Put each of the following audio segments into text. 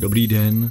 Dobrý den,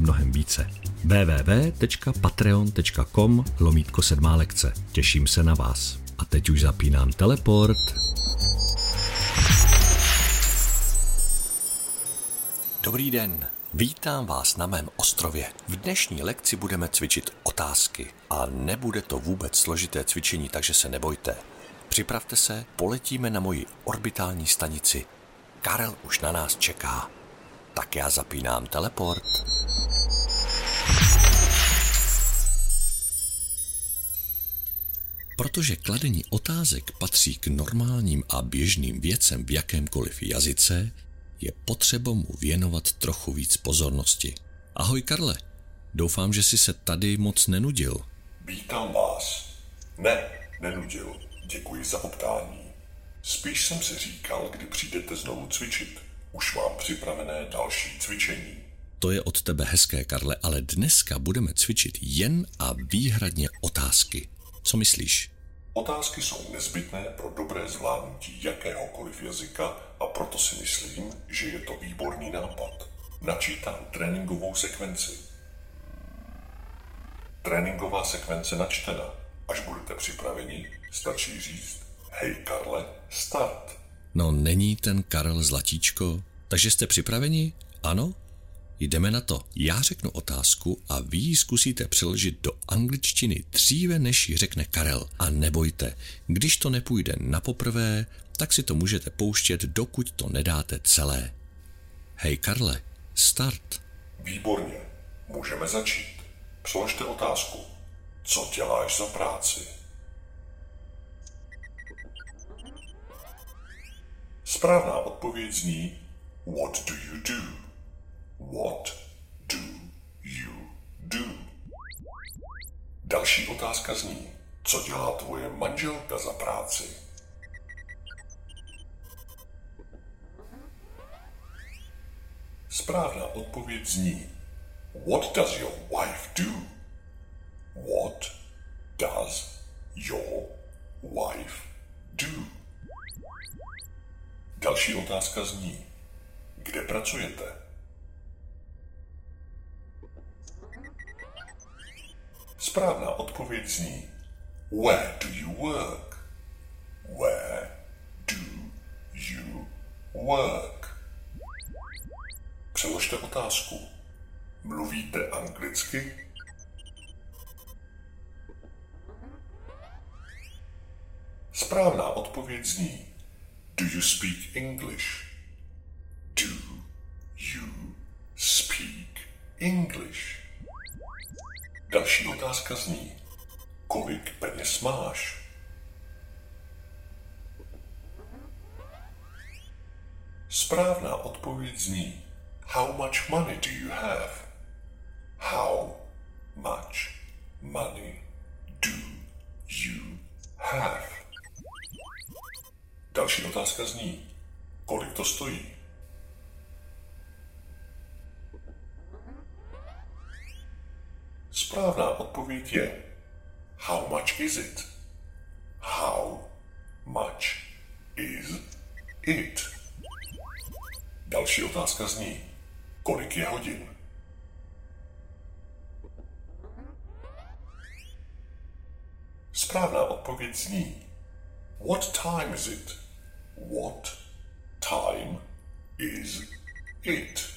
mnohem více. www.patreon.com lomítko sedmá lekce. Těším se na vás. A teď už zapínám teleport. Dobrý den. Vítám vás na mém ostrově. V dnešní lekci budeme cvičit otázky. A nebude to vůbec složité cvičení, takže se nebojte. Připravte se, poletíme na moji orbitální stanici. Karel už na nás čeká. Tak já zapínám teleport. Protože kladení otázek patří k normálním a běžným věcem v jakémkoliv jazyce, je potřeba mu věnovat trochu víc pozornosti. Ahoj Karle, doufám, že jsi se tady moc nenudil. Vítám vás. Ne, nenudil. Děkuji za poptání. Spíš jsem si říkal, kdy přijdete znovu cvičit. Už mám připravené další cvičení. To je od tebe hezké, Karle, ale dneska budeme cvičit jen a výhradně otázky. Co myslíš? Otázky jsou nezbytné pro dobré zvládnutí jakéhokoliv jazyka a proto si myslím, že je to výborný nápad. Načítám tréninkovou sekvenci. Tréninková sekvence načtena. Až budete připraveni, stačí říct Hej Karle, start. No není ten Karel Zlatíčko. Takže jste připraveni? Ano? Jdeme na to. Já řeknu otázku a vy ji zkusíte přeložit do angličtiny dříve, než ji řekne Karel. A nebojte, když to nepůjde na poprvé, tak si to můžete pouštět, dokud to nedáte celé. Hej Karle, start. Výborně, můžeme začít. Přeložte otázku. Co děláš za práci? Správná odpověď zní What do you do? What do you do? Další otázka zní Co dělá tvoje manželka za práci? Správná odpověď zní What does your wife do? What does your wife do? Další otázka zní Kde pracujete? Správná odpověď zní Where do you work? Where do you work? Přeložte otázku. Mluvíte anglicky? Správná odpověď zní Do you speak English? Do you speak English? Další otázka zní, kolik peněz máš? Správná odpověď zní, how much money do you have? How much money do you have? Další otázka zní, kolik to stojí? Správná odpověď je How much is it? How much is it? Další otázka zní Kolik je hodin? Správná odpověď zní What time is it? What time is it?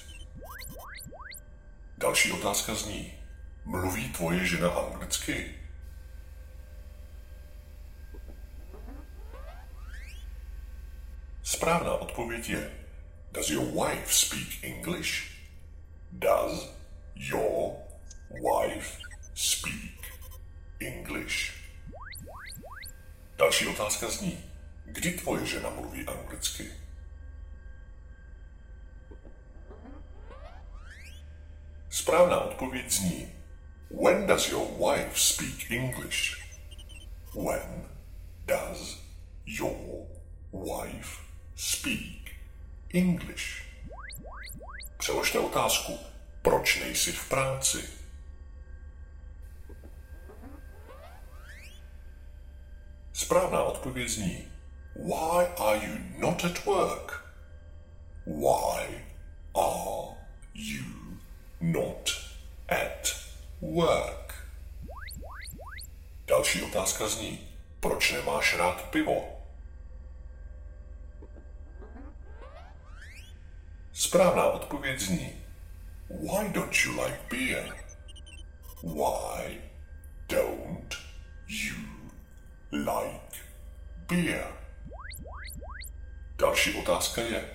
Další otázka zní Mluví tvoje žena anglicky? Správná odpověď je Does your wife speak English? Does your wife speak English? Další otázka zní, kdy tvoje žena mluví anglicky? Správná odpověď zní When does your wife speak English? When does your wife speak English? Přeložte otázku. Proč nejsi v práci? Správná odpověď zní Why are you not at work? Why are you not work? Další otázka zní, proč nemáš rád pivo? Správná odpověď zní, why don't you like beer? Why don't you like beer? Další otázka je,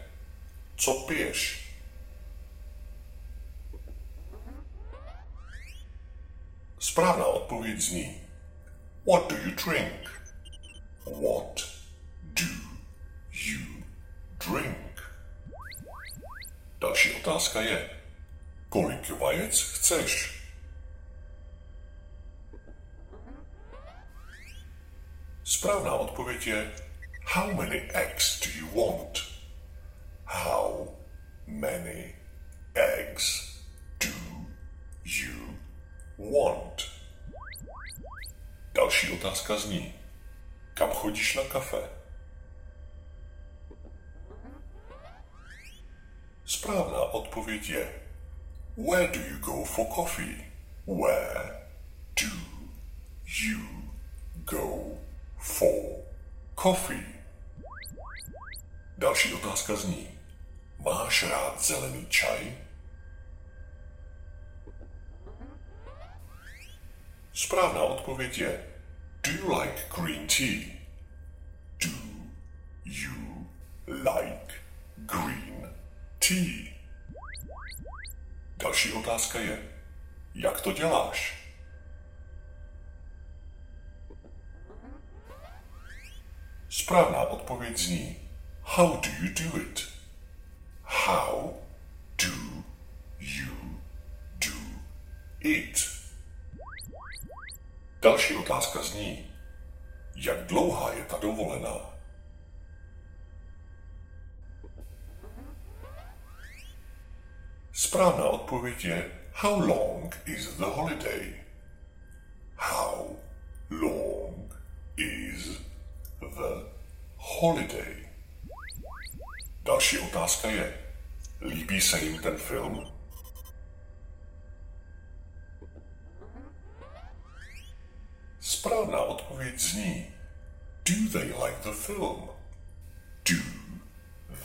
co piješ? Správná odpověď zní What do you drink? What do you drink? Další otázka je Kolik vajec chceš? Správná odpověď je How many eggs do you want? How many eggs do you want? Další otázka zní, kam chodíš na kafe? Správná odpověď je Where do you go for coffee? Where do you go for coffee? Další otázka zní Máš rád zelený čaj? Správná odpověď je Do you like green tea? Do you like green tea? Další otázka je Jak to děláš? Správná odpověď zní How do you do it? How do you do it? Další otázka zní, jak dlouhá je ta dovolená? Správná odpověď je How long is the holiday? How long is the holiday? Další otázka je, líbí se jim ten film? Správná odpověď zní Do they like the film? Do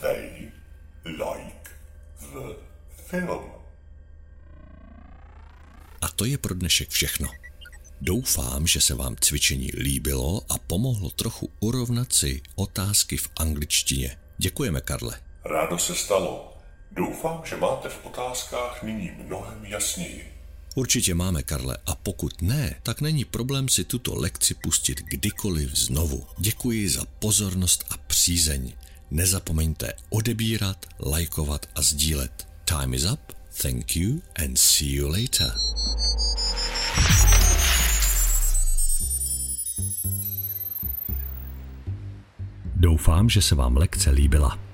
they like the film? A to je pro dnešek všechno. Doufám, že se vám cvičení líbilo a pomohlo trochu urovnat si otázky v angličtině. Děkujeme, Karle. Rádo se stalo. Doufám, že máte v otázkách nyní mnohem jasněji. Určitě máme, Karle, a pokud ne, tak není problém si tuto lekci pustit kdykoliv znovu. Děkuji za pozornost a přízeň. Nezapomeňte odebírat, lajkovat a sdílet. Time is up, thank you and see you later. Doufám, že se vám lekce líbila.